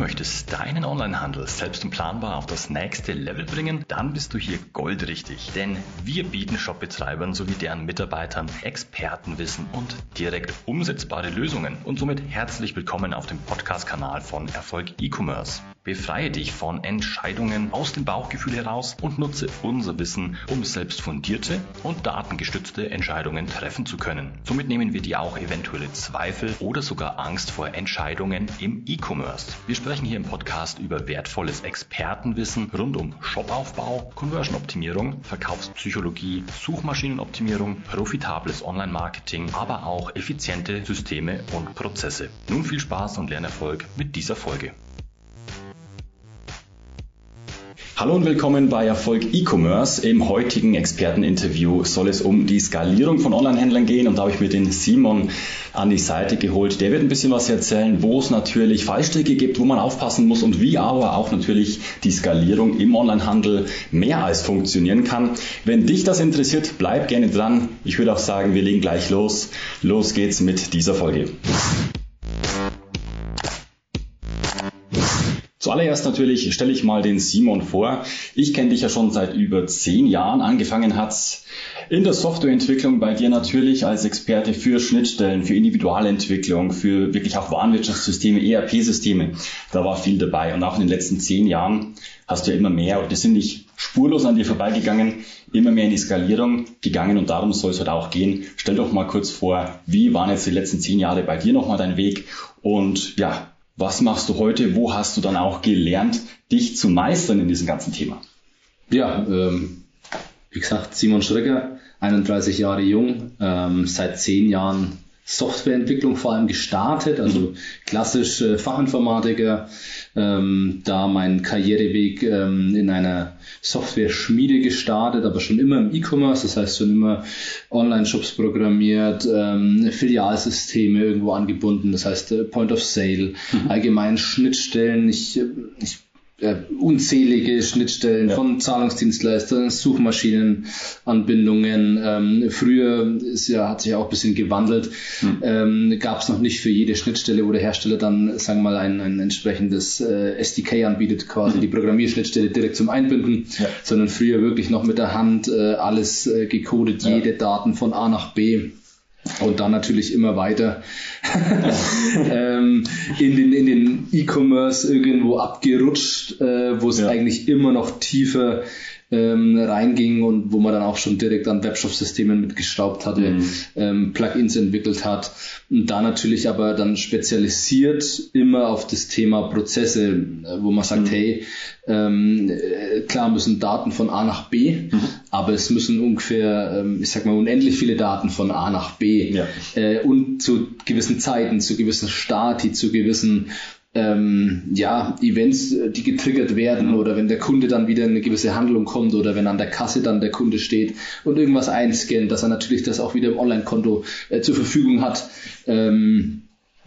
möchtest deinen Onlinehandel selbst und planbar auf das nächste Level bringen, dann bist du hier goldrichtig. Denn wir bieten Shopbetreibern sowie deren Mitarbeitern Expertenwissen und direkt umsetzbare Lösungen. Und somit herzlich willkommen auf dem Podcast-Kanal von Erfolg E-Commerce. Befreie dich von Entscheidungen aus dem Bauchgefühl heraus und nutze unser Wissen, um selbst fundierte und datengestützte Entscheidungen treffen zu können. Somit nehmen wir dir auch eventuelle Zweifel oder sogar Angst vor Entscheidungen im E-Commerce. Wir sprechen hier im Podcast über wertvolles Expertenwissen rund um Shopaufbau, Conversion-Optimierung, Verkaufspsychologie, Suchmaschinenoptimierung, profitables Online-Marketing, aber auch effiziente Systeme und Prozesse. Nun viel Spaß und Lernerfolg mit dieser Folge. Hallo und willkommen bei Erfolg E-Commerce. Im heutigen Experteninterview soll es um die Skalierung von Online-Händlern gehen und da habe ich mir den Simon an die Seite geholt. Der wird ein bisschen was erzählen, wo es natürlich Fallstricke gibt, wo man aufpassen muss und wie aber auch natürlich die Skalierung im Online-Handel mehr als funktionieren kann. Wenn dich das interessiert, bleib gerne dran. Ich würde auch sagen, wir legen gleich los. Los geht's mit dieser Folge. Zuallererst natürlich stelle ich mal den Simon vor. Ich kenne dich ja schon seit über zehn Jahren. Angefangen hat's in der Softwareentwicklung bei dir natürlich als Experte für Schnittstellen, für Individualentwicklung, für wirklich auch Warenwirtschaftssysteme, ERP-Systeme. Da war viel dabei. Und auch in den letzten zehn Jahren hast du ja immer mehr, und die sind nicht spurlos an dir vorbeigegangen, immer mehr in die Skalierung gegangen und darum soll es heute auch gehen. Stell doch mal kurz vor, wie waren jetzt die letzten zehn Jahre bei dir nochmal dein Weg und ja, was machst du heute? Wo hast du dann auch gelernt, dich zu meistern in diesem ganzen Thema? Ja, ähm, wie gesagt, Simon Schrecker, 31 Jahre jung, ähm, seit zehn Jahren Softwareentwicklung vor allem gestartet, also klassisch äh, Fachinformatiker, ähm, da mein Karriereweg ähm, in einer Software-Schmiede gestartet, aber schon immer im E-Commerce, das heißt schon immer Online-Shops programmiert, ähm, Filialsysteme irgendwo angebunden, das heißt äh, Point of Sale, mhm. allgemein Schnittstellen. Ich, äh, ich äh, unzählige Schnittstellen ja. von Zahlungsdienstleistern, Suchmaschinenanbindungen. Ähm, früher ist ja, hat sich auch ein bisschen gewandelt. Mhm. Ähm, Gab es noch nicht für jede Schnittstelle, wo der Hersteller dann, sagen wir mal, ein, ein entsprechendes äh, SDK anbietet, quasi mhm. die Programmierschnittstelle direkt zum Einbinden, ja. sondern früher wirklich noch mit der Hand äh, alles äh, gecodet, jede Daten von A nach B und dann natürlich immer weiter ähm, in den in den E-Commerce irgendwo abgerutscht, äh, wo es ja. eigentlich immer noch tiefer ähm, reinging und wo man dann auch schon direkt an Webshop-Systemen mitgeschraubt hatte, mhm. ähm, Plugins entwickelt hat. Und da natürlich aber dann spezialisiert immer auf das Thema Prozesse, äh, wo man sagt, mhm. hey, ähm, äh, klar müssen Daten von A nach B, mhm. aber es müssen ungefähr, ähm, ich sag mal, unendlich viele Daten von A nach B ja. äh, und zu gewissen Zeiten, zu gewissen Stati, zu gewissen ähm, ja, Events, äh, die getriggert werden oder wenn der Kunde dann wieder in eine gewisse Handlung kommt oder wenn an der Kasse dann der Kunde steht und irgendwas einscannt, dass er natürlich das auch wieder im Online-Konto äh, zur Verfügung hat. Ähm,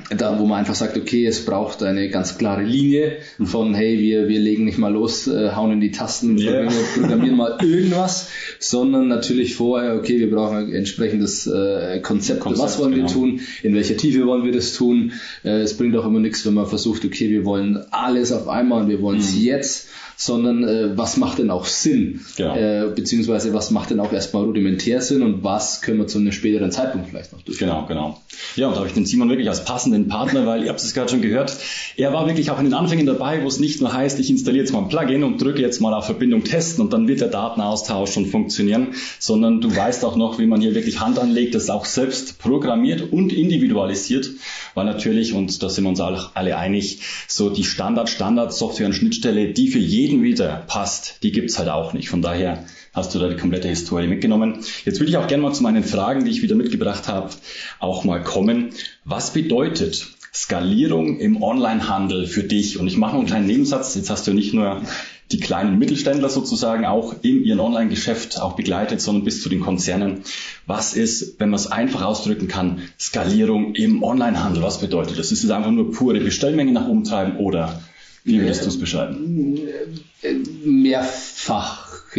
da, wo man einfach sagt, okay, es braucht eine ganz klare Linie von, hey, wir, wir legen nicht mal los, äh, hauen in die Tasten, yeah. programmieren mal irgendwas, sondern natürlich vorher, okay, wir brauchen ein entsprechendes äh, Konzept, Konzept, was wollen genau. wir tun, in welcher Tiefe wollen wir das tun. Äh, es bringt auch immer nichts, wenn man versucht, okay, wir wollen alles auf einmal und wir wollen es mhm. jetzt sondern äh, was macht denn auch Sinn? Genau. Äh, beziehungsweise was macht denn auch erstmal rudimentär Sinn und was können wir zu einem späteren Zeitpunkt vielleicht noch durchführen? Genau, genau. Ja, und da habe ich den Simon wirklich als passenden Partner, weil ihr habt es gerade schon gehört, er war wirklich auch in den Anfängen dabei, wo es nicht nur heißt, ich installiere jetzt mal ein Plugin und drücke jetzt mal auf Verbindung testen und dann wird der Datenaustausch schon funktionieren, sondern du weißt auch noch, wie man hier wirklich Hand anlegt, das auch selbst programmiert und individualisiert, weil natürlich, und da sind wir uns alle einig, so die Standard-Standard-Software und Schnittstelle, die für jeden jeden wieder passt, die gibt's halt auch nicht. Von daher hast du da die komplette Historie mitgenommen. Jetzt würde ich auch gerne mal zu meinen Fragen, die ich wieder mitgebracht habe, auch mal kommen. Was bedeutet Skalierung im Onlinehandel für dich? Und ich mache noch einen kleinen Nebensatz. Jetzt hast du nicht nur die kleinen Mittelständler sozusagen auch in ihrem Online-Geschäft auch begleitet, sondern bis zu den Konzernen. Was ist, wenn man es einfach ausdrücken kann, Skalierung im Onlinehandel? Was bedeutet das? Ist es einfach nur pure Bestellmenge nach oben treiben oder wie würdest du es beschreiben? Mehrfach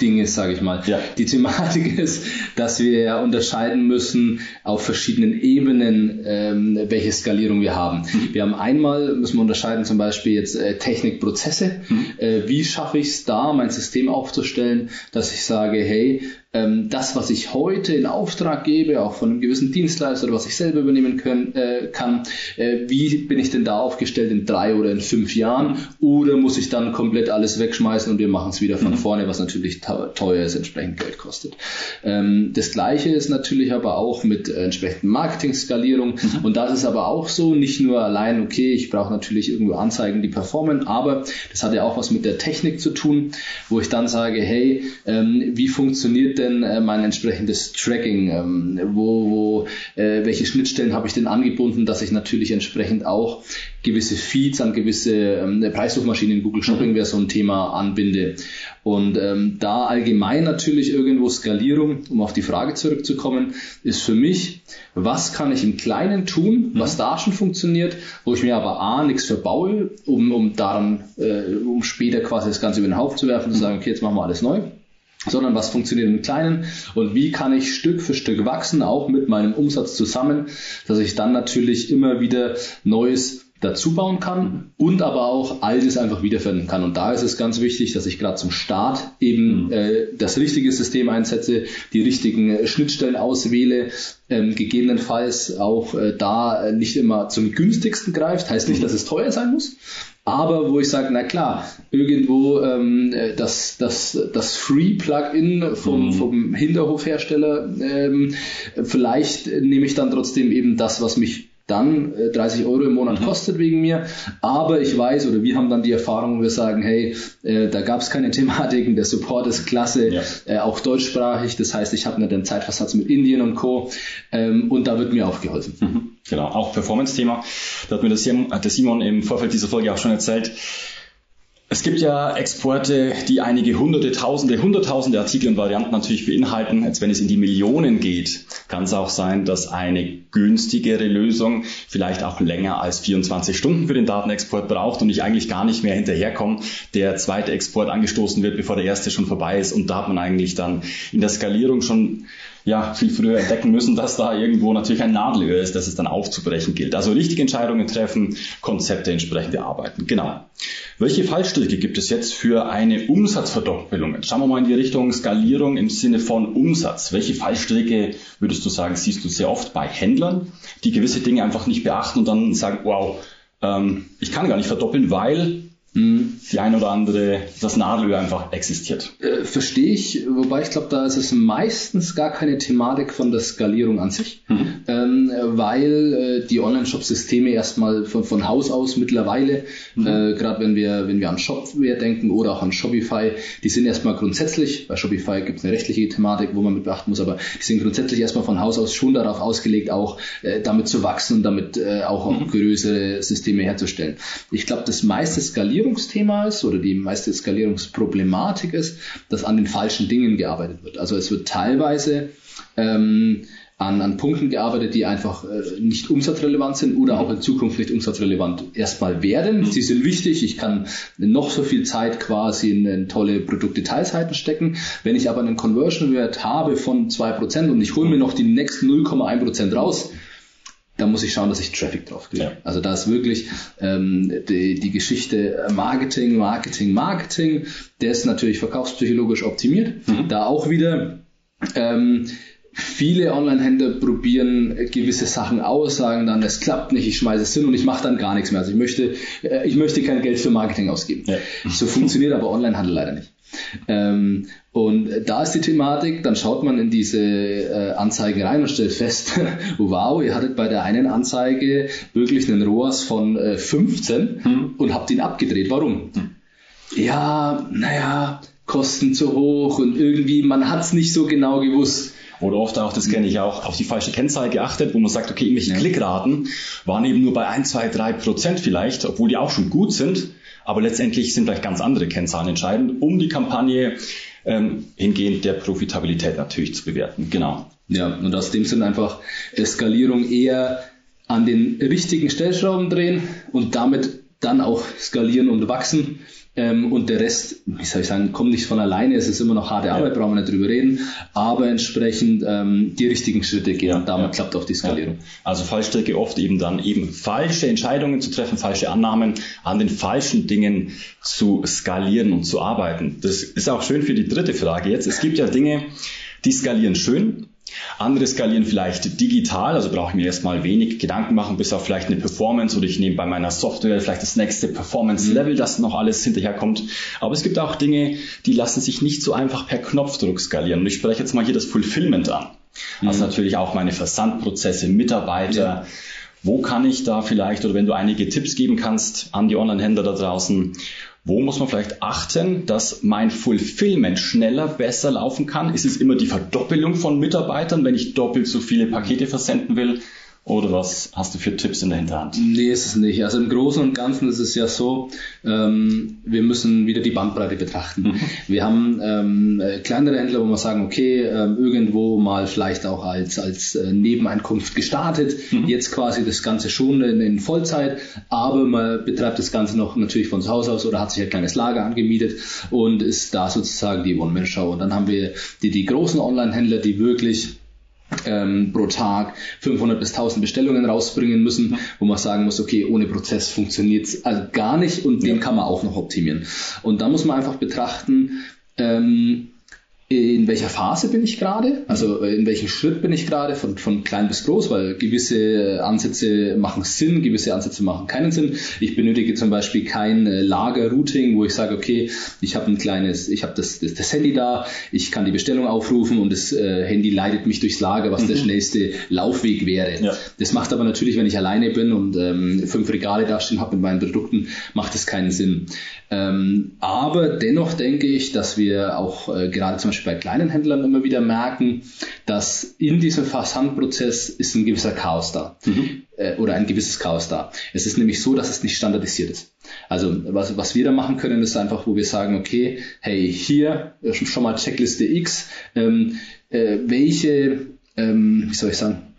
Ding ist, sage ich mal. Ja. Die Thematik ist, dass wir ja unterscheiden müssen auf verschiedenen Ebenen, ähm, welche Skalierung wir haben. Mhm. Wir haben einmal, müssen wir unterscheiden zum Beispiel jetzt äh, Technik, Prozesse. Mhm. Äh, wie schaffe ich es da, mein System aufzustellen, dass ich sage, hey, ähm, das, was ich heute in Auftrag gebe, auch von einem gewissen Dienstleister oder was ich selber übernehmen können, äh, kann, äh, wie bin ich denn da aufgestellt in drei oder in fünf Jahren? Oder muss ich dann komplett alles wegschmeißen und wir machen es wieder von mhm. vorne, was natürlich teuer ist, entsprechend Geld kostet. Ähm, das gleiche ist natürlich aber auch mit äh, entsprechenden Marketing-Skalierung. Mhm. Und das ist aber auch so, nicht nur allein, okay, ich brauche natürlich irgendwo Anzeigen, die performen, aber das hat ja auch was mit der Technik zu tun, wo ich dann sage, hey, ähm, wie funktioniert denn äh, mein entsprechendes Tracking? Ähm, wo, wo, äh, welche Schnittstellen habe ich denn angebunden, dass ich natürlich entsprechend auch gewisse Feeds an gewisse ähm, Preissuchmaschinen, Google Shopping wäre so ein Thema, anbinde. Und ähm, da allgemein natürlich irgendwo Skalierung, um auf die Frage zurückzukommen, ist für mich, was kann ich im Kleinen tun, was da schon funktioniert, wo ich mir aber A, nichts verbaue, um, um daran, äh, um später quasi das Ganze über den Haufen zu werfen und zu sagen, okay, jetzt machen wir alles neu sondern was funktioniert im Kleinen und wie kann ich Stück für Stück wachsen, auch mit meinem Umsatz zusammen, dass ich dann natürlich immer wieder Neues dazu bauen kann und aber auch Altes einfach wiederfinden kann. Und da ist es ganz wichtig, dass ich gerade zum Start eben mhm. äh, das richtige System einsetze, die richtigen Schnittstellen auswähle, ähm, gegebenenfalls auch äh, da nicht immer zum günstigsten greift. Heißt nicht, mhm. dass es teuer sein muss, aber wo ich sage, na klar, irgendwo ähm, das, das, das Free-Plugin vom, mhm. vom Hinterhofhersteller, ähm, vielleicht nehme ich dann trotzdem eben das, was mich dann 30 äh, Euro im Monat mhm. kostet wegen mir. Aber ich weiß oder wir haben dann die Erfahrung, wir sagen, hey, äh, da gab es keine Thematiken, der Support ist klasse, ja. äh, auch deutschsprachig. Das heißt, ich habe nicht den Zeitversatz mit Indien und Co. Ähm, und da wird mir auch geholfen. Mhm. Genau, auch Performance-Thema. Da hat mir das der Simon im Vorfeld dieser Folge auch schon erzählt. Es gibt ja Exporte, die einige hunderte, tausende, hunderttausende Artikel und Varianten natürlich beinhalten. Jetzt wenn es in die Millionen geht, kann es auch sein, dass eine günstigere Lösung vielleicht auch länger als 24 Stunden für den Datenexport braucht und ich eigentlich gar nicht mehr hinterherkomme, der zweite Export angestoßen wird, bevor der erste schon vorbei ist. Und da hat man eigentlich dann in der Skalierung schon ja, viel früher entdecken müssen, dass da irgendwo natürlich ein Nadelöhr ist, dass es dann aufzubrechen gilt. Also richtige Entscheidungen treffen, Konzepte entsprechend erarbeiten. Genau. Welche Fallstricke gibt es jetzt für eine Umsatzverdoppelung? Jetzt schauen wir mal in die Richtung Skalierung im Sinne von Umsatz. Welche Fallstricke würdest du sagen, siehst du sehr oft bei Händlern, die gewisse Dinge einfach nicht beachten und dann sagen, wow, ähm, ich kann gar nicht verdoppeln, weil die ein oder andere, das Nadelöhr einfach existiert. Äh, Verstehe ich, wobei ich glaube, da ist es meistens gar keine Thematik von der Skalierung an sich, mhm. ähm, weil äh, die Online-Shop-Systeme erstmal von, von Haus aus mittlerweile, mhm. äh, gerade wenn wir, wenn wir an Shopware denken oder auch an Shopify, die sind erstmal grundsätzlich, bei Shopify gibt es eine rechtliche Thematik, wo man mit beachten muss, aber die sind grundsätzlich erstmal von Haus aus schon darauf ausgelegt, auch äh, damit zu wachsen und damit äh, auch mhm. größere Systeme herzustellen. Ich glaube, das meiste Skalierung Skalierungsthema ist oder die meiste Skalierungsproblematik ist, dass an den falschen Dingen gearbeitet wird. Also es wird teilweise ähm, an, an Punkten gearbeitet, die einfach äh, nicht umsatzrelevant sind oder auch in Zukunft nicht umsatzrelevant erstmal werden. Sie sind wichtig, ich kann noch so viel Zeit quasi in, in tolle Produktdetailseiten stecken. Wenn ich aber einen Conversion-Wert habe von 2% und ich hole mir noch die nächsten 0,1% raus, da muss ich schauen, dass ich Traffic drauf kriege. Ja. Also da ist wirklich ähm, die, die Geschichte Marketing, Marketing, Marketing, der ist natürlich verkaufspsychologisch optimiert. Mhm. Da auch wieder ähm, viele Online-Händler probieren gewisse Sachen aus, sagen dann, es klappt nicht, ich schmeiße es hin und ich mache dann gar nichts mehr. Also ich möchte, äh, ich möchte kein Geld für Marketing ausgeben. Ja. So funktioniert aber Online-Handel leider nicht. Ähm, und da ist die Thematik, dann schaut man in diese äh, Anzeige rein und stellt fest, wow, ihr hattet bei der einen Anzeige wirklich einen ROAS von äh, 15 hm. und habt ihn abgedreht. Warum? Hm. Ja, naja, Kosten zu hoch und irgendwie, man hat es nicht so genau gewusst. Oder oft auch, das kenne ich auch, auf die falsche Kennzahl geachtet, wo man sagt, okay, irgendwelche ja. Klickraten waren eben nur bei 1, 2, 3 Prozent vielleicht, obwohl die auch schon gut sind. Aber letztendlich sind vielleicht ganz andere Kennzahlen entscheidend, um die Kampagne ähm, hingehend der Profitabilität natürlich zu bewerten. Genau. Ja, und aus dem sind einfach Skalierung eher an den richtigen Stellschrauben drehen und damit dann auch skalieren und wachsen. Ähm, und der Rest, wie soll ich sagen, kommt nicht von alleine. Es ist immer noch harte Arbeit, ja. brauchen wir nicht drüber reden. Aber entsprechend ähm, die richtigen Schritte gehen. und damit ja. klappt auch die Skalierung. Also Fallstrecke oft eben dann eben falsche Entscheidungen zu treffen, falsche Annahmen, an den falschen Dingen zu skalieren und zu arbeiten. Das ist auch schön für die dritte Frage jetzt. Es gibt ja Dinge, die skalieren schön, andere skalieren vielleicht digital, also brauche ich mir erstmal wenig Gedanken machen, bis auf vielleicht eine Performance oder ich nehme bei meiner Software vielleicht das nächste Performance-Level, mhm. das noch alles hinterherkommt. Aber es gibt auch Dinge, die lassen sich nicht so einfach per Knopfdruck skalieren. Und ich spreche jetzt mal hier das Fulfillment an. Also mhm. natürlich auch meine Versandprozesse, Mitarbeiter. Ja. Wo kann ich da vielleicht, oder wenn du einige Tipps geben kannst an die Online-Händler da draußen, wo muss man vielleicht achten, dass mein Fulfillment schneller, besser laufen kann? Ist es immer die Verdoppelung von Mitarbeitern, wenn ich doppelt so viele Pakete versenden will? Oder was hast du für Tipps in der Hinterhand? Nee, ist es nicht. Also im Großen und Ganzen ist es ja so, ähm, wir müssen wieder die Bandbreite betrachten. Mhm. Wir haben ähm, äh, kleinere Händler, wo wir sagen, okay, ähm, irgendwo mal vielleicht auch als, als äh, Nebeneinkunft gestartet, mhm. jetzt quasi das Ganze schon in, in, Vollzeit, aber man betreibt das Ganze noch natürlich von zu Hause aus oder hat sich ein kleines Lager angemietet und ist da sozusagen die One-Man-Show. Und dann haben wir die, die großen Online-Händler, die wirklich ähm, pro Tag 500 bis 1000 Bestellungen rausbringen müssen, wo man sagen muss, okay, ohne Prozess funktioniert es also gar nicht und den kann man auch noch optimieren. Und da muss man einfach betrachten, ähm, in welcher Phase bin ich gerade, also äh, in welchem Schritt bin ich gerade, von, von klein bis groß, weil gewisse Ansätze machen Sinn, gewisse Ansätze machen keinen Sinn. Ich benötige zum Beispiel kein äh, Lager-Routing, wo ich sage, okay, ich habe ein kleines, ich habe das, das, das, Handy da, ich kann die Bestellung aufrufen und das äh, Handy leitet mich durchs Lager, was mhm. der schnellste Laufweg wäre. Ja. Das macht aber natürlich, wenn ich alleine bin und ähm, fünf Regale dastehen habe mit meinen Produkten, macht das keinen Sinn. Ähm, aber dennoch denke ich, dass wir auch äh, gerade zum Beispiel bei kleinen Händlern immer wieder merken, dass in diesem Versandprozess ist ein gewisser Chaos da. Mhm. Äh, oder ein gewisses Chaos da. Es ist nämlich so, dass es nicht standardisiert ist. Also was, was wir da machen können, ist einfach, wo wir sagen, okay, hey, hier äh, schon mal Checkliste X, ähm, äh, welche, ähm, wie soll ich sagen,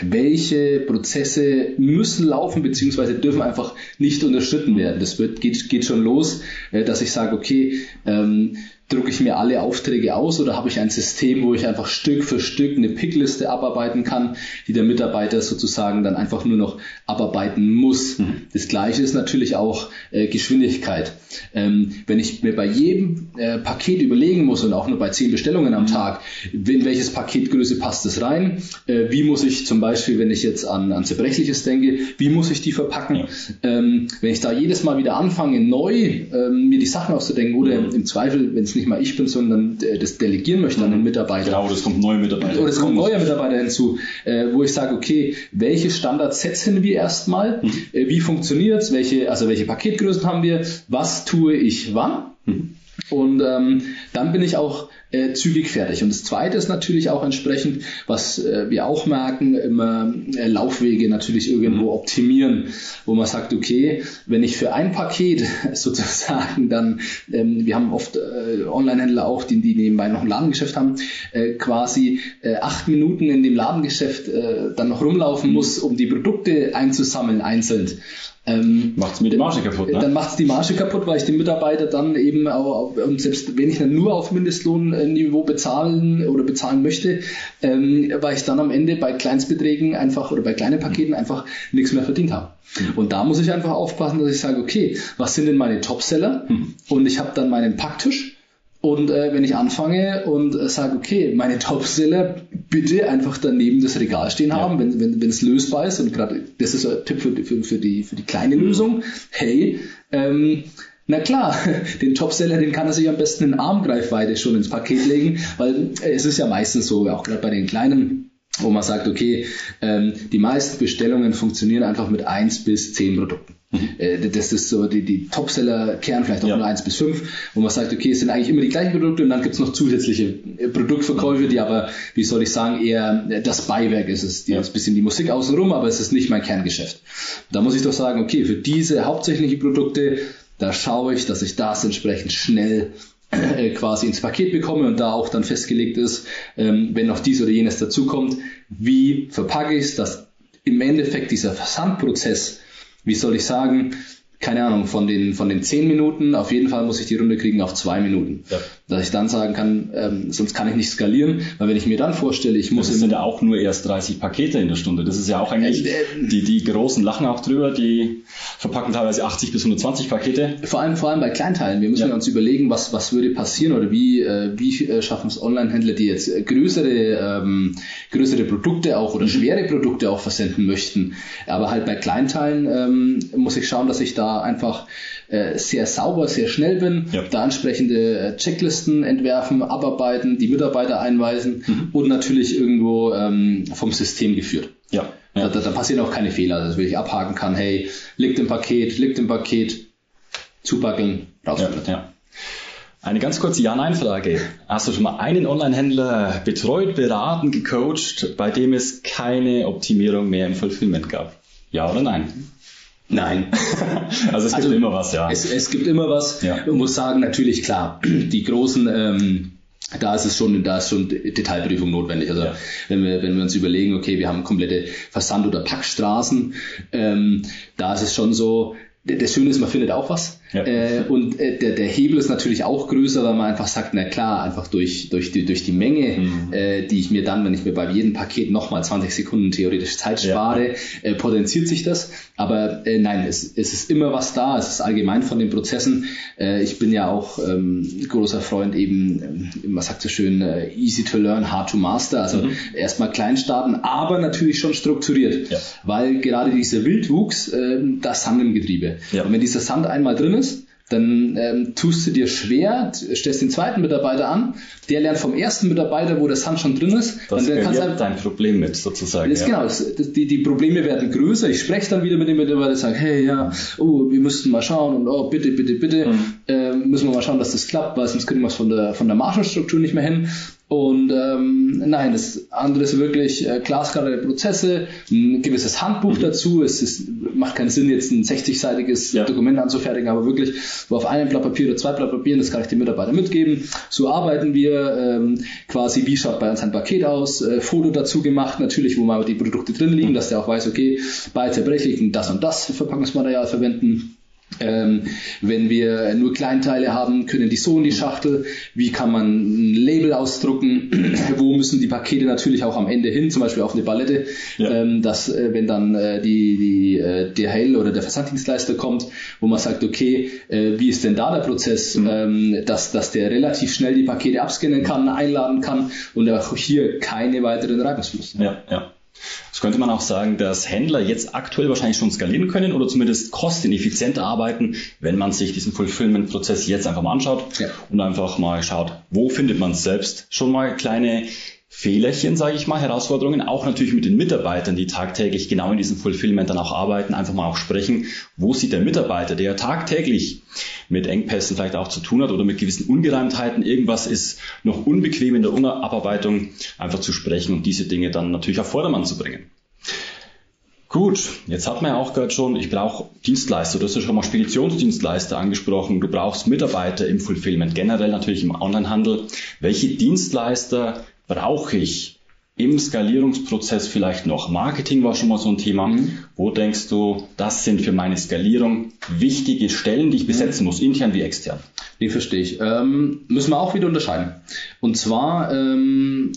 welche Prozesse müssen laufen beziehungsweise dürfen einfach nicht unterschritten werden. Das wird, geht, geht schon los, äh, dass ich sage, okay, ähm, drucke ich mir alle Aufträge aus oder habe ich ein System, wo ich einfach Stück für Stück eine Pickliste abarbeiten kann, die der Mitarbeiter sozusagen dann einfach nur noch abarbeiten muss. Mhm. Das gleiche ist natürlich auch äh, Geschwindigkeit. Ähm, wenn ich mir bei jedem äh, Paket überlegen muss und auch nur bei zehn Bestellungen am mhm. Tag, in welches Paketgröße passt es rein, äh, wie muss ich zum Beispiel, wenn ich jetzt an, an Zerbrechliches denke, wie muss ich die verpacken? Ja. Ähm, wenn ich da jedes Mal wieder anfange, neu ähm, mir die Sachen auszudenken oder mhm. im Zweifel, wenn es nicht nicht mal ich bin, sondern äh, das delegieren möchte an den Mitarbeiter. Genau, das kommt neue Mitarbeiter. Oder es kommt neue Mitarbeiter hinzu, äh, wo ich sage, okay, welche Standards setzen wir erstmal? Mhm. Äh, wie funktioniert es? Welche, also welche Paketgrößen haben wir? Was tue ich wann? Mhm. Und ähm, dann bin ich auch äh, zügig fertig. Und das Zweite ist natürlich auch entsprechend, was äh, wir auch merken, immer äh, Laufwege natürlich irgendwo mhm. optimieren, wo man sagt, okay, wenn ich für ein Paket sozusagen dann, ähm, wir haben oft äh, Online-Händler auch, die, die nebenbei noch ein Ladengeschäft haben, äh, quasi äh, acht Minuten in dem Ladengeschäft äh, dann noch rumlaufen mhm. muss, um die Produkte einzusammeln einzeln. Ähm, macht's mir die Marge kaputt, ne? Dann macht's die Marge kaputt, weil ich den Mitarbeiter dann eben auch, und selbst wenn ich dann nur auf Mindestlohnniveau bezahlen oder bezahlen möchte, ähm, weil ich dann am Ende bei Kleinstbeträgen einfach oder bei kleinen Paketen einfach nichts mehr verdient habe. Mhm. Und da muss ich einfach aufpassen, dass ich sage, okay, was sind denn meine Topseller? Mhm. Und ich habe dann meinen Packtisch und äh, wenn ich anfange und äh, sage, okay, meine Topseller bitte einfach daneben das Regal stehen ja. haben, wenn, wenn, wenn es lösbar ist. Und gerade das ist ein Tipp für, für, für, die, für die kleine Lösung. Hey, ähm, na klar, den Topseller, den kann er sich am besten in Armgreifweite schon ins Paket legen, weil äh, es ist ja meistens so, auch gerade bei den kleinen wo man sagt, okay, ähm, die meisten Bestellungen funktionieren einfach mit eins bis zehn Produkten. Mhm. Das ist so die, die Topseller-Kern, vielleicht auch ja. nur 1 bis 5, wo man sagt, okay, es sind eigentlich immer die gleichen Produkte und dann gibt es noch zusätzliche äh, Produktverkäufe, die aber, wie soll ich sagen, eher äh, das Beiwerk ist. Es ja. ist ein bisschen die Musik außenrum, aber es ist nicht mein Kerngeschäft. Da muss ich doch sagen, okay, für diese hauptsächlichen Produkte, da schaue ich, dass ich das entsprechend schnell quasi ins Paket bekomme und da auch dann festgelegt ist, ähm, wenn noch dies oder jenes dazukommt, wie verpacke ich es, dass im Endeffekt dieser Versandprozess wie soll ich sagen, keine Ahnung, von den, von den zehn Minuten, auf jeden Fall muss ich die Runde kriegen auf zwei Minuten. Ja. Dass ich dann sagen kann, ähm, sonst kann ich nicht skalieren, weil wenn ich mir dann vorstelle, ich muss... Das sind ja auch nur erst 30 Pakete in der Stunde. Das ist ja auch eigentlich, äh, äh, die, die großen lachen auch drüber, die verpacken teilweise 80 bis 120 Pakete. Vor allem, vor allem bei Kleinteilen. Wir müssen ja. uns überlegen, was, was würde passieren oder wie, äh, wie äh, schaffen es Online-Händler, die jetzt größere, ähm, größere Produkte auch oder mhm. schwere Produkte auch versenden möchten. Aber halt bei Kleinteilen ähm, muss ich schauen, dass ich da einfach äh, sehr sauber, sehr schnell bin, ja. da entsprechende äh, Checklisten entwerfen, abarbeiten, die Mitarbeiter einweisen mhm. und natürlich irgendwo ähm, vom System geführt. Ja. ja. Da, da, passieren auch keine Fehler, dass ich abhaken kann, hey, liegt im Paket, liegt im Paket, zubackeln, rausführen. Ja, ja. Eine ganz kurze Ja-Nein-Frage. Hast du schon mal einen Online-Händler betreut, beraten, gecoacht, bei dem es keine Optimierung mehr im Fulfillment gab? Ja oder nein? Nein. also es gibt also, immer was, ja. Es, es gibt immer was. Ja. Man muss sagen, natürlich klar, die großen ähm, da ist es schon, da ist schon Detailprüfung notwendig. Also ja. wenn wir, wenn wir uns überlegen, okay, wir haben komplette Versand- oder Packstraßen, ähm, da ist es schon so, das Schöne ist, man findet auch was. Ja. Äh, und äh, der, der Hebel ist natürlich auch größer, weil man einfach sagt, na klar, einfach durch, durch, die, durch die Menge, mhm. äh, die ich mir dann, wenn ich mir bei jedem Paket nochmal 20 Sekunden theoretisch Zeit spare, ja. äh, potenziert sich das. Aber äh, nein, es, es ist immer was da, es ist allgemein von den Prozessen. Äh, ich bin ja auch ähm, großer Freund eben, äh, man sagt so schön, easy to learn, hard to master. Also mhm. erstmal klein starten, aber natürlich schon strukturiert. Ja. Weil gerade dieser Wildwuchs, äh, das Sand im Getriebe. Ja. Und wenn dieser Sand einmal drin ist, dann ähm, tust du dir schwer, stellst den zweiten Mitarbeiter an, der lernt vom ersten Mitarbeiter, wo das Hand schon drin ist. Das dann kannst du dein Problem mit, sozusagen. Das, ja. Genau, das, die, die Probleme werden größer. Ich spreche dann wieder mit dem Mitarbeiter, sage, hey, ja, oh, wir müssten mal schauen und oh, bitte, bitte, bitte, mhm. äh, müssen wir mal schauen, dass das klappt, weil sonst kriegen wir es von der, von der Margenstruktur nicht mehr hin. Und ähm, nein, das andere ist wirklich äh, glasklare Prozesse, ein gewisses Handbuch mhm. dazu. Es ist, macht keinen Sinn, jetzt ein 60-seitiges ja. Dokument anzufertigen, aber wirklich wo auf einem Blatt Papier oder zwei Blatt Papier, das kann ich den Mitarbeitern mitgeben. So arbeiten wir ähm, quasi, wie schaut bei uns ein Paket aus, äh, Foto dazu gemacht, natürlich, wo mal die Produkte drin liegen, dass der auch weiß, okay, bei zerbrechlichen das und das Verpackungsmaterial verwenden ähm, wenn wir nur Kleinteile haben, können die so in die Schachtel. Wie kann man ein Label ausdrucken? Wo müssen die Pakete natürlich auch am Ende hin, zum Beispiel auf eine Palette, ja. ähm, dass äh, wenn dann äh, die, die, äh, der Hell oder der Versanddienstleister kommt, wo man sagt, okay, äh, wie ist denn da der Prozess, mhm. ähm, dass, dass der relativ schnell die Pakete abscannen kann, einladen kann und auch hier keine weiteren Reibungsfluss. Ja, ja. Das könnte man auch sagen, dass Händler jetzt aktuell wahrscheinlich schon skalieren können oder zumindest kosteneffizient arbeiten, wenn man sich diesen Fulfillment-Prozess jetzt einfach mal anschaut ja. und einfach mal schaut, wo findet man selbst schon mal kleine Fehlerchen, sage ich mal, Herausforderungen, auch natürlich mit den Mitarbeitern, die tagtäglich genau in diesem Fulfillment dann auch arbeiten, einfach mal auch sprechen, wo sieht der Mitarbeiter, der tagtäglich mit Engpässen vielleicht auch zu tun hat oder mit gewissen Ungereimtheiten, irgendwas ist noch unbequem in der Abarbeitung, einfach zu sprechen und diese Dinge dann natürlich auf Vordermann zu bringen. Gut, jetzt hat man ja auch gehört schon, ich brauche Dienstleister. Du hast ja schon mal Speditionsdienstleister angesprochen. Du brauchst Mitarbeiter im Fulfillment, generell natürlich im Onlinehandel. Welche Dienstleister brauche ich im Skalierungsprozess vielleicht noch? Marketing war schon mal so ein Thema. Mhm. Wo denkst du, das sind für meine Skalierung wichtige Stellen, die ich besetzen mhm. muss, intern wie extern? Die verstehe ich. Ähm, müssen wir auch wieder unterscheiden. Und zwar ähm,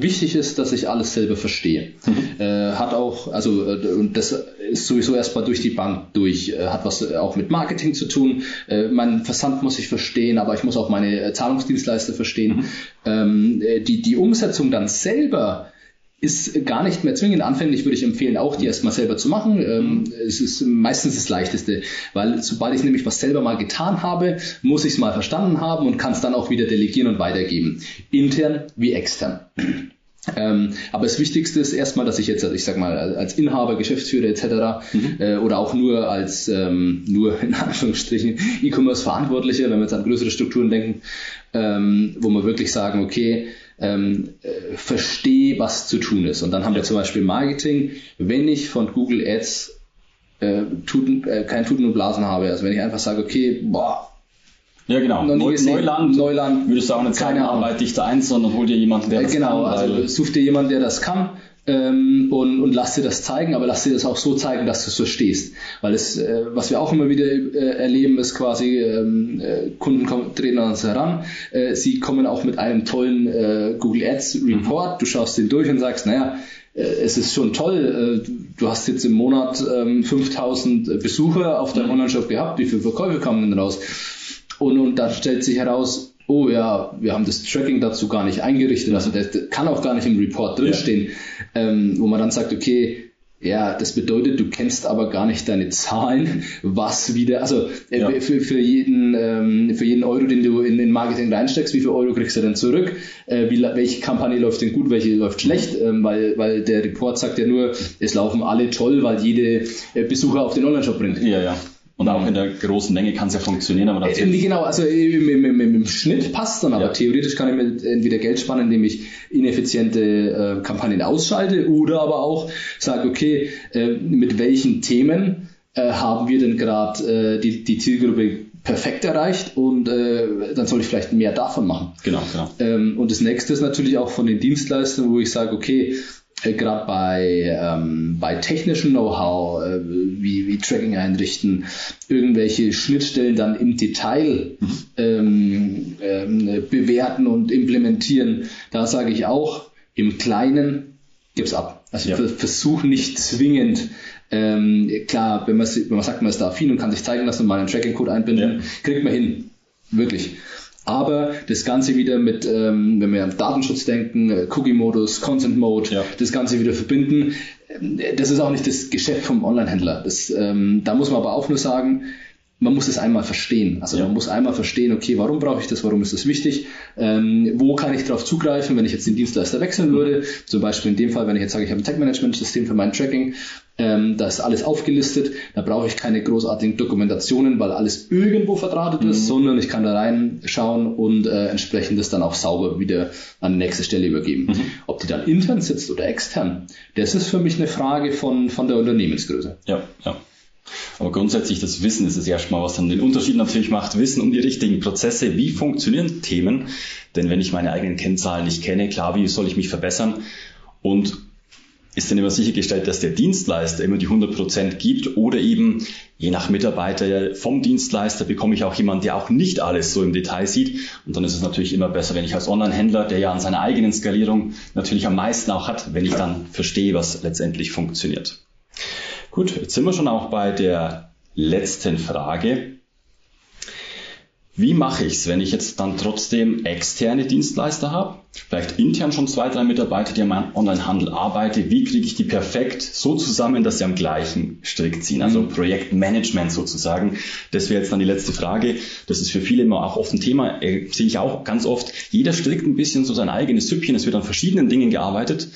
wichtig ist, dass ich alles selber verstehe. Mhm. Äh, hat auch, also äh, und das ist sowieso erstmal durch die Bank durch, äh, hat was auch mit Marketing zu tun. Äh, mein Versand muss ich verstehen, aber ich muss auch meine äh, Zahlungsdienstleister verstehen. Mhm. Ähm, äh, die, die Umsetzung dann selber ist gar nicht mehr zwingend. Anfänglich würde ich empfehlen, auch die erstmal selber zu machen. Ähm, es ist meistens das Leichteste, weil sobald ich nämlich was selber mal getan habe, muss ich es mal verstanden haben und kann es dann auch wieder delegieren und weitergeben. Intern wie extern. Ähm, aber das Wichtigste ist erstmal, dass ich jetzt, ich sag mal, als Inhaber, Geschäftsführer etc. Mhm. Äh, oder auch nur als ähm, nur in Anführungsstrichen E-Commerce-Verantwortlicher, wenn wir jetzt an größere Strukturen denken, ähm, wo wir wirklich sagen, okay, ähm, äh, verstehe, was zu tun ist. Und dann haben wir zum Beispiel Marketing, wenn ich von Google Ads äh, Tuten, äh, kein Tuten und Blasen habe, also wenn ich einfach sage, okay, boah, ja, genau. Neu, Neuland, Neuland, würdest du auch nicht sagen, arbeite dich da ein, sondern hol dir jemanden, der das genau, kann. Genau, also such dir jemanden, der das kann. Ähm, und, und lass dir das zeigen, aber lass dir das auch so zeigen, dass du es verstehst. Weil es, äh, was wir auch immer wieder äh, erleben, ist quasi, ähm, äh, Kunden kommen, treten an uns heran, äh, sie kommen auch mit einem tollen äh, Google Ads Report, mhm. du schaust den durch und sagst, naja, äh, es ist schon toll, äh, du hast jetzt im Monat 5000 ähm, Besucher auf deinem mhm. Online-Shop gehabt, wie viele Verkäufe kamen denn raus? Und, und da stellt sich heraus, oh ja, wir haben das Tracking dazu gar nicht eingerichtet, also das kann auch gar nicht im Report drinstehen, ja. ähm, wo man dann sagt, okay, ja, das bedeutet, du kennst aber gar nicht deine Zahlen, was wieder, also äh, ja. für, für, jeden, ähm, für jeden Euro, den du in, in Marketing reinsteckst, wie viel Euro kriegst du denn zurück? Äh, wie, welche Kampagne läuft denn gut, welche läuft schlecht? Ähm, weil, weil der Report sagt ja nur, es laufen alle toll, weil jede äh, Besucher auf den Online-Shop bringt. Ja, ja. Und auch in der großen Menge kann es ja funktionieren. Aber äh, genau, also im, im, im, im Schnitt passt dann, aber ja. theoretisch kann ich mir entweder Geld sparen, indem ich ineffiziente äh, Kampagnen ausschalte oder aber auch sage, okay, äh, mit welchen Themen äh, haben wir denn gerade äh, die, die Zielgruppe perfekt erreicht und äh, dann soll ich vielleicht mehr davon machen. Genau, genau. Ähm, und das nächste ist natürlich auch von den Dienstleistern, wo ich sage, okay, äh, gerade bei, ähm, bei technischem Know-how, äh, wie, wie Tracking einrichten, irgendwelche Schnittstellen dann im Detail mhm. ähm, ähm, bewerten und implementieren, da sage ich auch, im Kleinen gib's ab. Also ja. versuch nicht zwingend ähm, klar, wenn man, wenn man sagt, man ist da affin und kann sich zeigen lassen und mal einen Tracking-Code einbinden, ja. kriegt man hin. Wirklich. Aber das Ganze wieder mit, ähm, wenn wir an Datenschutz denken, äh, Cookie-Modus, Consent-Mode, ja. das Ganze wieder verbinden, äh, das ist auch nicht das Geschäft vom Online-Händler. ähm, da muss man aber auch nur sagen, man muss es einmal verstehen. Also ja. man muss einmal verstehen, okay, warum brauche ich das, warum ist das wichtig, ähm, wo kann ich darauf zugreifen, wenn ich jetzt den Dienstleister wechseln würde. Zum Beispiel in dem Fall, wenn ich jetzt sage, ich habe ein Tag-Management-System für mein Tracking, ähm, da ist alles aufgelistet, da brauche ich keine großartigen Dokumentationen, weil alles irgendwo verdrahtet mhm. ist, sondern ich kann da reinschauen und äh, entsprechend das dann auch sauber wieder an die nächste Stelle übergeben. Mhm. Ob die dann intern sitzt oder extern, das ist für mich eine Frage von, von der Unternehmensgröße. Ja, ja. Aber grundsätzlich das Wissen ist es erstmal, was dann den Unterschied natürlich macht. Wissen um die richtigen Prozesse. Wie funktionieren Themen? Denn wenn ich meine eigenen Kennzahlen nicht kenne, klar, wie soll ich mich verbessern? Und ist dann immer sichergestellt, dass der Dienstleister immer die 100% gibt oder eben je nach Mitarbeiter vom Dienstleister bekomme ich auch jemanden, der auch nicht alles so im Detail sieht. Und dann ist es natürlich immer besser, wenn ich als Online-Händler, der ja an seiner eigenen Skalierung natürlich am meisten auch hat, wenn ich dann verstehe, was letztendlich funktioniert. Gut, jetzt sind wir schon auch bei der letzten Frage. Wie mache ich es, wenn ich jetzt dann trotzdem externe Dienstleister habe? Vielleicht intern schon zwei, drei Mitarbeiter, die am Onlinehandel arbeiten. Wie kriege ich die perfekt so zusammen, dass sie am gleichen Strick ziehen? Also mhm. Projektmanagement sozusagen. Das wäre jetzt dann die letzte Frage. Das ist für viele immer auch oft ein Thema. Äh, sehe ich auch ganz oft. Jeder strickt ein bisschen so sein eigenes Süppchen. Es wird an verschiedenen Dingen gearbeitet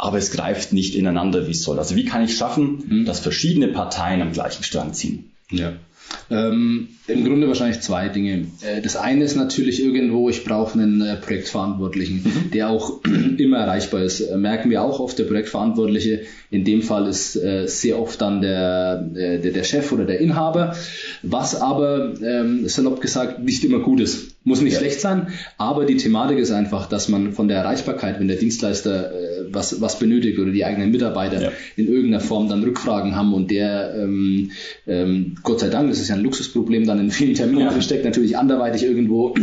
aber es greift nicht ineinander, wie es soll. Also wie kann ich schaffen, mhm. dass verschiedene Parteien am gleichen Strang ziehen? Ja. Ähm, Im Grunde wahrscheinlich zwei Dinge. Äh, das eine ist natürlich irgendwo, ich brauche einen äh, Projektverantwortlichen, mhm. der auch immer erreichbar ist. Äh, merken wir auch oft, der Projektverantwortliche in dem Fall ist äh, sehr oft dann der, äh, der, der Chef oder der Inhaber, was aber ähm, salopp gesagt nicht immer gut ist. Muss nicht ja. schlecht sein, aber die Thematik ist einfach, dass man von der Erreichbarkeit, wenn der Dienstleister äh, was, was benötigt oder die eigenen Mitarbeiter ja. in irgendeiner Form dann Rückfragen haben und der, ähm, ähm, Gott sei Dank, das ist ja ein Luxusproblem, dann in vielen Terminen ja. steckt, natürlich anderweitig irgendwo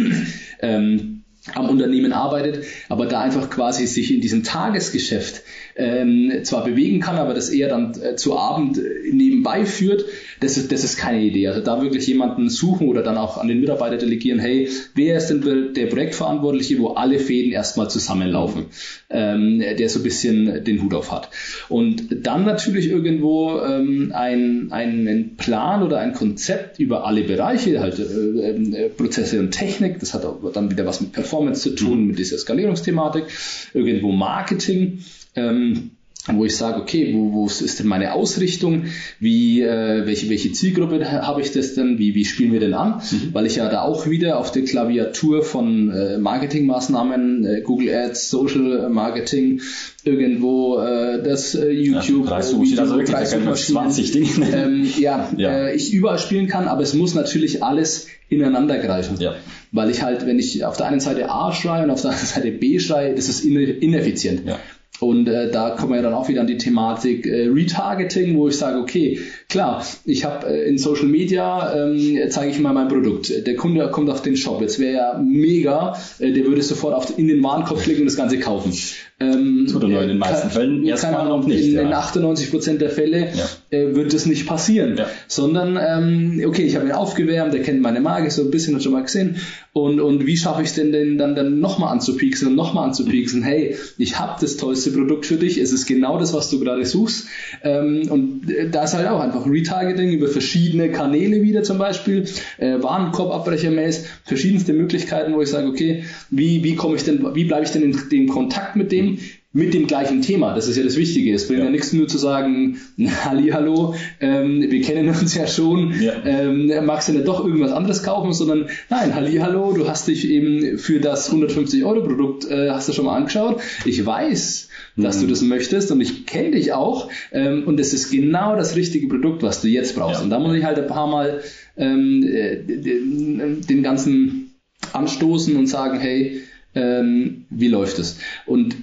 ähm, am Unternehmen arbeitet, aber da einfach quasi sich in diesem Tagesgeschäft ähm, zwar bewegen kann, aber das eher dann äh, zu Abend äh, nebenbei führt, das ist, das ist keine Idee. Also da wirklich jemanden suchen oder dann auch an den Mitarbeiter delegieren, hey, wer ist denn der Projektverantwortliche, wo alle Fäden erstmal zusammenlaufen, ähm, der so ein bisschen den Hut auf hat. Und dann natürlich irgendwo ähm, ein, einen Plan oder ein Konzept über alle Bereiche, halt äh, äh, Prozesse und Technik, das hat dann wieder was mit Performance zu tun, mhm. mit dieser Skalierungsthematik, irgendwo Marketing, ähm, wo ich sage, okay, wo, wo ist denn meine Ausrichtung? Wie, äh, welche, welche Zielgruppe habe ich das denn? Wie, wie spielen wir denn an? Mhm. Weil ich ja da auch wieder auf der Klaviatur von äh, Marketingmaßnahmen, äh, Google Ads, Social Marketing, irgendwo äh, das äh, YouTube, ja, äh, Video, also wirklich 20 Dinge. Ähm, ja, ja. Äh, ich überall spielen kann, aber es muss natürlich alles ineinander greifen. Ja. Weil ich halt, wenn ich auf der einen Seite A schreie und auf der anderen Seite B schreie, das ist ineffizient. Ja. Und äh, da kommen wir ja dann auch wieder an die Thematik äh, Retargeting, wo ich sage, okay, klar, ich habe äh, in Social Media, ähm, zeige ich mal mein Produkt. Der Kunde kommt auf den Shop. Jetzt wäre ja mega, äh, der würde sofort auf, in den Warenkorb klicken und das Ganze kaufen. Ähm, Tut er nur in den meisten kann, Fällen erstmal noch nicht. In, ja. in 98 Prozent der Fälle ja. Äh, wird das nicht passieren, ja. sondern ähm, okay, ich habe ihn aufgewärmt, der kennt meine Marke so ein bisschen, hat schon mal gesehen und, und wie schaffe ich es denn, denn dann, dann nochmal anzupieksen und nochmal anzupieksen? Hey, ich habe das tollste Produkt für dich, es ist genau das, was du gerade suchst ähm, und äh, da ist halt auch einfach Retargeting über verschiedene Kanäle wieder zum Beispiel, äh, Warenkorbabbrechermäß, verschiedenste Möglichkeiten, wo ich sage, okay, wie, wie komme ich denn, wie bleibe ich denn in, in Kontakt mit dem, mit dem gleichen Thema. Das ist ja das Wichtige. Es bringt ja, ja nichts nur zu sagen, Hallo, ähm, wir kennen uns ja schon, ja. Ähm, magst du nicht doch irgendwas anderes kaufen, sondern nein, Hallo, du hast dich eben für das 150 Euro Produkt, äh, hast du schon mal angeschaut. Ich weiß, dass mhm. du das möchtest und ich kenne dich auch ähm, und es ist genau das richtige Produkt, was du jetzt brauchst. Ja. Und da muss ich halt ein paar Mal ähm, äh, den, den ganzen anstoßen und sagen, hey, ähm, wie läuft es? Und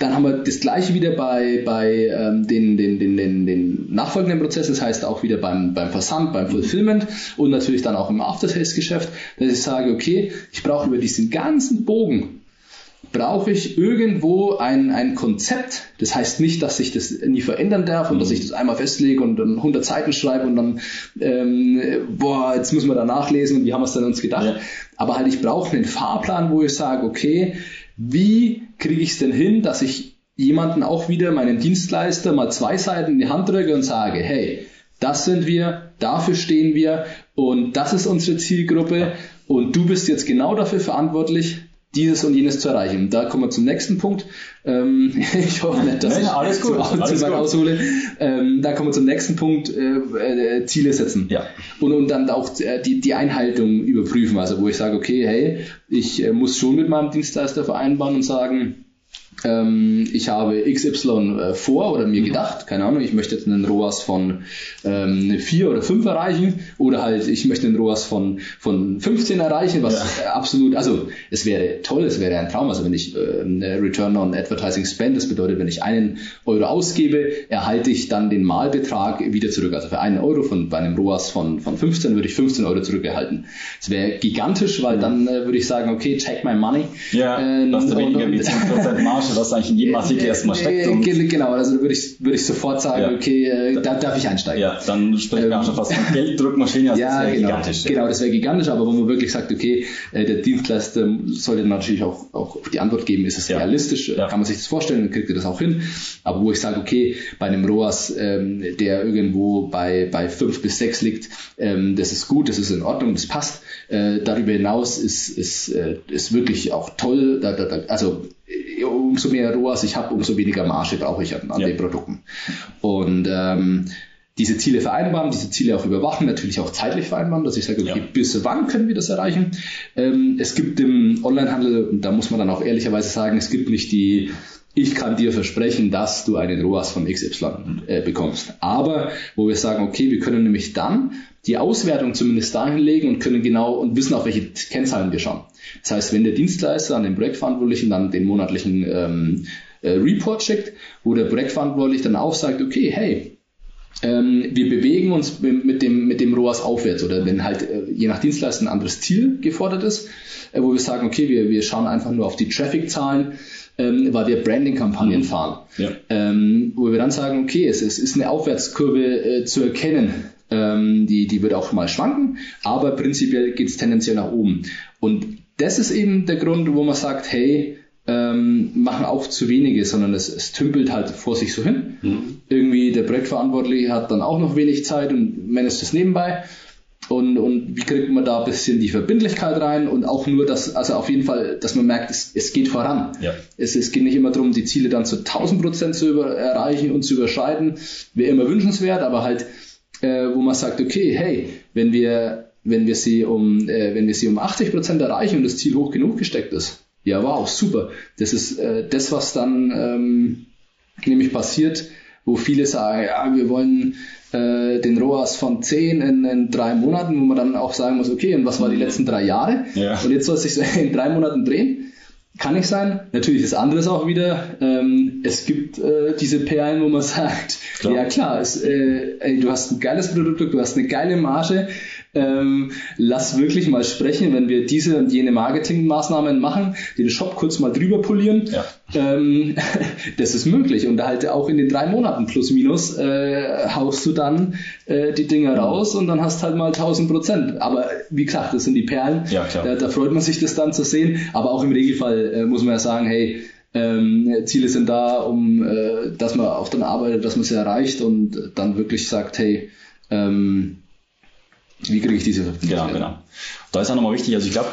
dann haben wir das gleiche wieder bei, bei ähm, den, den, den, den, den nachfolgenden Prozess, das heißt auch wieder beim, beim Versand, beim Fulfillment und natürlich dann auch im After-Sales-Geschäft, dass ich sage, okay, ich brauche über diesen ganzen Bogen brauche ich irgendwo ein, ein Konzept. Das heißt nicht, dass ich das nie verändern darf und dass ich das einmal festlege und dann 100 Seiten schreibe und dann, ähm, boah, jetzt müssen wir da nachlesen und wie haben wir es denn uns gedacht. Ja. Aber halt, ich brauche einen Fahrplan, wo ich sage, okay, wie kriege ich es denn hin, dass ich jemanden auch wieder, meinen Dienstleister, mal zwei Seiten in die Hand drücke und sage, hey, das sind wir, dafür stehen wir und das ist unsere Zielgruppe und du bist jetzt genau dafür verantwortlich, dieses und jenes zu erreichen. Da kommen wir zum nächsten Punkt. Ähm, ich hoffe nicht, dass Nein, ich alles gut, zu, alles zu weit aushole. Ähm, da kommen wir zum nächsten Punkt, äh, äh, Ziele setzen. Ja. Und, und dann auch äh, die, die Einhaltung überprüfen. Also wo ich sage, okay, hey, ich äh, muss schon mit meinem Dienstleister vereinbaren und sagen, ähm, ich habe XY äh, vor oder mir mhm. gedacht, keine Ahnung, ich möchte jetzt einen ROAS von ähm, 4 oder 5 erreichen oder halt ich möchte einen ROAS von, von 15 erreichen, was ja. absolut, also es wäre toll, es wäre ein Traum, also wenn ich äh, Return on Advertising Spend, das bedeutet, wenn ich einen Euro ausgebe, erhalte ich dann den Malbetrag wieder zurück, also für einen Euro von, bei einem ROAS von, von 15 würde ich 15 Euro zurückerhalten. Das wäre gigantisch, weil dann äh, würde ich sagen, okay, take my money. Ja, ähm, das ist weniger wie 10% Marge was eigentlich in jedem Artikel erstmal steckt. Und genau, also würde ich, würde ich sofort sagen, ja. okay, äh, da darf ich einsteigen. Ja, dann sprechen wir auch schon fast von Gelddruckmaschine, also ja, das genau, gigantisch. Genau, das wäre gigantisch, aber wo man wirklich sagt, okay, äh, der Dienstleister sollte natürlich auch, auch die Antwort geben, ist es ja. realistisch, ja. kann man sich das vorstellen, dann kriegt er das auch hin. Aber wo ich sage, okay, bei einem ROAS, ähm, der irgendwo bei, bei fünf bis sechs liegt, ähm, das ist gut, das ist in Ordnung, das passt. Äh, darüber hinaus ist, ist, äh, ist wirklich auch toll, da, da, da, also umso mehr ROAS ich habe, umso weniger Marge brauche ich an, an ja. den Produkten. Und ähm, diese Ziele vereinbaren, diese Ziele auch überwachen, natürlich auch zeitlich vereinbaren, dass ich sage, okay, ja. bis wann können wir das erreichen? Ähm, es gibt im Onlinehandel, da muss man dann auch ehrlicherweise sagen, es gibt nicht die ich kann dir versprechen, dass du einen ROAS von XY äh, bekommst. Aber wo wir sagen, okay, wir können nämlich dann die Auswertung zumindest dahin legen und können genau und wissen, auf welche Kennzahlen wir schauen. Das heißt, wenn der Dienstleister an den Projektverantwortlichen dann den monatlichen ähm, äh, Report schickt, wo der Projektverantwortliche dann auch sagt, okay, hey, ähm, wir bewegen uns mit dem, mit dem ROAS aufwärts oder wenn halt äh, je nach Dienstleister ein anderes Ziel gefordert ist, äh, wo wir sagen, okay, wir, wir schauen einfach nur auf die Traffic-Zahlen, ähm, weil wir Branding-Kampagnen mhm. fahren. Ja. Ähm, wo wir dann sagen, okay, es, es ist eine Aufwärtskurve äh, zu erkennen. Ähm, die, die wird auch mal schwanken, aber prinzipiell geht es tendenziell nach oben. Und das ist eben der Grund, wo man sagt, hey, ähm, machen auch zu wenige, sondern es, es tümpelt halt vor sich so hin. Mhm. Irgendwie der Projektverantwortliche hat dann auch noch wenig Zeit und managt das nebenbei. Und, und wie kriegt man da ein bisschen die Verbindlichkeit rein und auch nur, dass, also auf jeden Fall, dass man merkt, es, es geht voran. Ja. Es, es geht nicht immer darum, die Ziele dann zu 1000 Prozent zu über, erreichen und zu überschreiten. Wäre immer wünschenswert, aber halt, äh, wo man sagt, okay, hey, wenn wir wenn wir sie um, äh, wenn wir sie um 80 Prozent erreichen und das Ziel hoch genug gesteckt ist, ja, wow, super. Das ist äh, das, was dann ähm, nämlich passiert, wo viele sagen, ja, wir wollen äh, den ROAS von 10 in, in, drei Monaten, wo man dann auch sagen muss, okay, und was war die letzten drei Jahre? Ja. Und jetzt soll es sich in drei Monaten drehen kann ich sein. Natürlich das andere ist auch wieder, ähm, es gibt äh, diese Perlen, wo man sagt, klar. ja klar, es, äh, ey, du hast ein geiles Produkt, du hast eine geile Marge, ähm, lass wirklich mal sprechen, wenn wir diese und jene Marketingmaßnahmen machen, den Shop kurz mal drüber polieren. Ja. Ähm, das ist möglich. Und halt auch in den drei Monaten plus minus äh, haust du dann äh, die Dinger raus und dann hast halt mal 1000 Prozent. Aber wie gesagt, das sind die Perlen. Ja. Da, da freut man sich das dann zu sehen. Aber auch im Regelfall äh, muss man ja sagen, hey, ähm, Ziele sind da, um äh, dass man auch dann arbeitet, dass man sie erreicht und dann wirklich sagt, hey, ähm, wie kriege ich diese Verpflichtung? Ja, genau. Da ist auch nochmal wichtig, also ich glaube,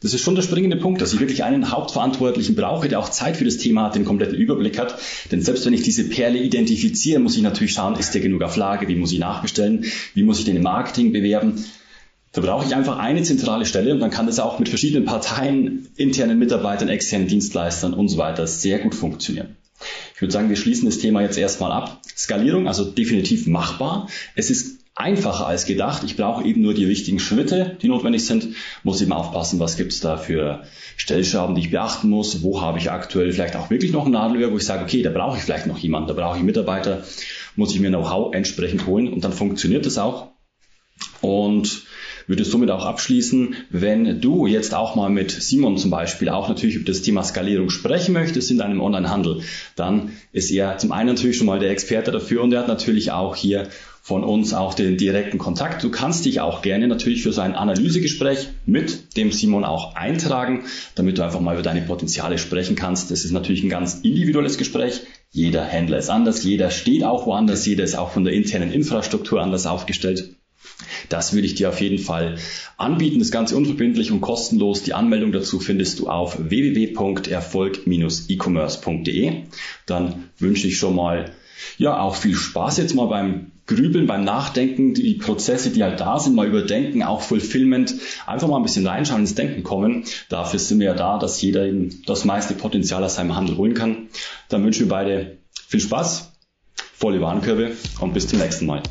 das ist schon der springende Punkt, dass ich wirklich einen Hauptverantwortlichen brauche, der auch Zeit für das Thema hat, den kompletten Überblick hat. Denn selbst wenn ich diese Perle identifiziere, muss ich natürlich schauen, ist der genug auf Lage, wie muss ich nachbestellen, wie muss ich den im Marketing bewerben. Da brauche ich einfach eine zentrale Stelle und dann kann das auch mit verschiedenen Parteien, internen Mitarbeitern, externen Dienstleistern und so weiter sehr gut funktionieren. Ich würde sagen, wir schließen das Thema jetzt erstmal ab. Skalierung, also definitiv machbar. Es ist einfacher als gedacht. Ich brauche eben nur die richtigen Schritte, die notwendig sind. Muss eben aufpassen, was gibt es da für Stellschrauben, die ich beachten muss. Wo habe ich aktuell vielleicht auch wirklich noch ein Nadelöhr, wo ich sage, okay, da brauche ich vielleicht noch jemanden, da brauche ich Mitarbeiter, muss ich mir Know-how entsprechend holen und dann funktioniert das auch. Und würde somit auch abschließen, wenn du jetzt auch mal mit Simon zum Beispiel auch natürlich über das Thema Skalierung sprechen möchtest in deinem Online-Handel, dann ist er zum einen natürlich schon mal der Experte dafür und er hat natürlich auch hier von uns auch den direkten Kontakt. Du kannst dich auch gerne natürlich für so ein Analysegespräch mit dem Simon auch eintragen, damit du einfach mal über deine Potenziale sprechen kannst. Das ist natürlich ein ganz individuelles Gespräch. Jeder Händler ist anders, jeder steht auch woanders, jeder ist auch von der internen Infrastruktur anders aufgestellt. Das würde ich dir auf jeden Fall anbieten. Das Ganze unverbindlich und kostenlos. Die Anmeldung dazu findest du auf www.erfolg-e-commerce.de. Dann wünsche ich schon mal ja auch viel Spaß jetzt mal beim Grübeln, beim Nachdenken, die Prozesse, die halt da sind, mal überdenken, auch Fulfillment, einfach mal ein bisschen reinschauen, ins Denken kommen. Dafür sind wir ja da, dass jeder eben das meiste Potenzial aus seinem Handel holen kann. Dann wünschen wir beide viel Spaß, volle Warenkörbe und bis zum nächsten Mal.